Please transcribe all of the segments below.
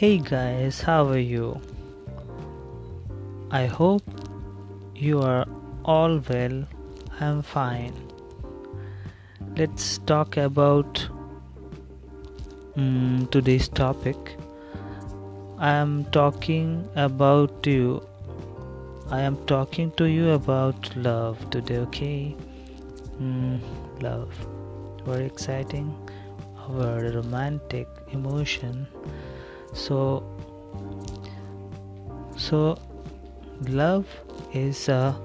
Hey guys, how are you? I hope you are all well. I'm fine. Let's talk about um, today's topic. I am talking about you. I am talking to you about love today, okay? Mm, love. Very exciting. Our romantic emotion so so love is a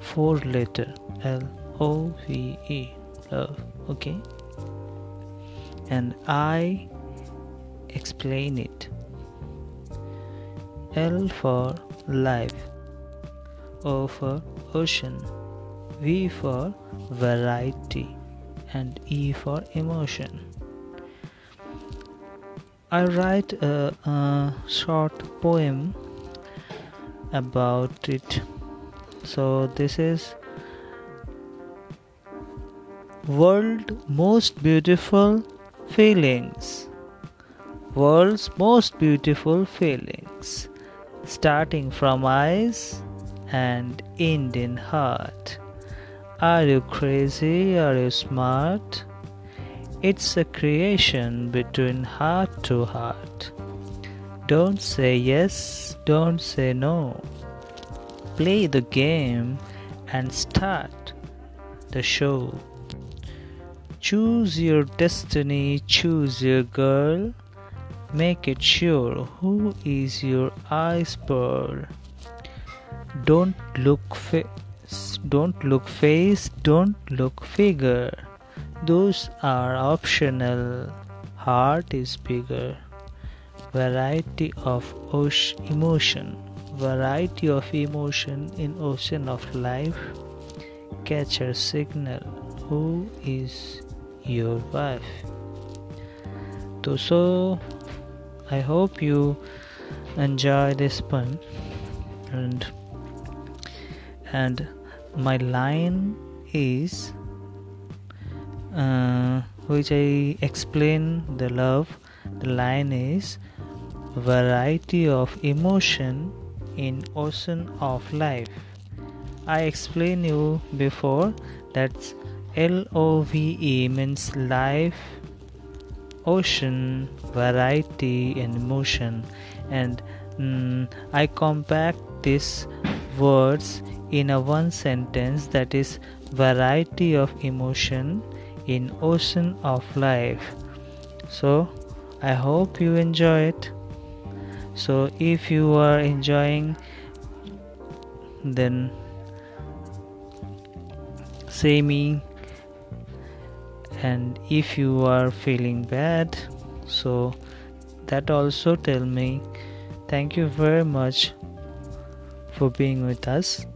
four letter l o v e love okay? And i explain it. L for life o for ocean v for variety and e for emotion I write a, a, short poem about it. So this is world most beautiful feelings. World's most beautiful feelings starting from eyes and end in heart. Are you crazy? Are you smart? It's a creation between heart to heart. Don't say yes, don't say no. Play the game and start the show. Choose your destiny, choose your girl. Make it sure who is your eyes pearl. Don't look face, don't look face, don't look figure those are optional. Heart is bigger. Variety of emotion. Variety of emotion in ocean of life. Catcher signal. Who is your wife? So, I hope you enjoy this poem and and my line is uh, which I explain the love. The line is variety of emotion in ocean of life. I explained you before that L O V E means life, ocean, variety, and emotion, and mm, I compact these words in a one sentence that is variety of emotion in ocean of life. So i hope you enjoy it. So if you are enjoying then say me. And if you are feeling bad so that also tell me. Thank you very much for being with us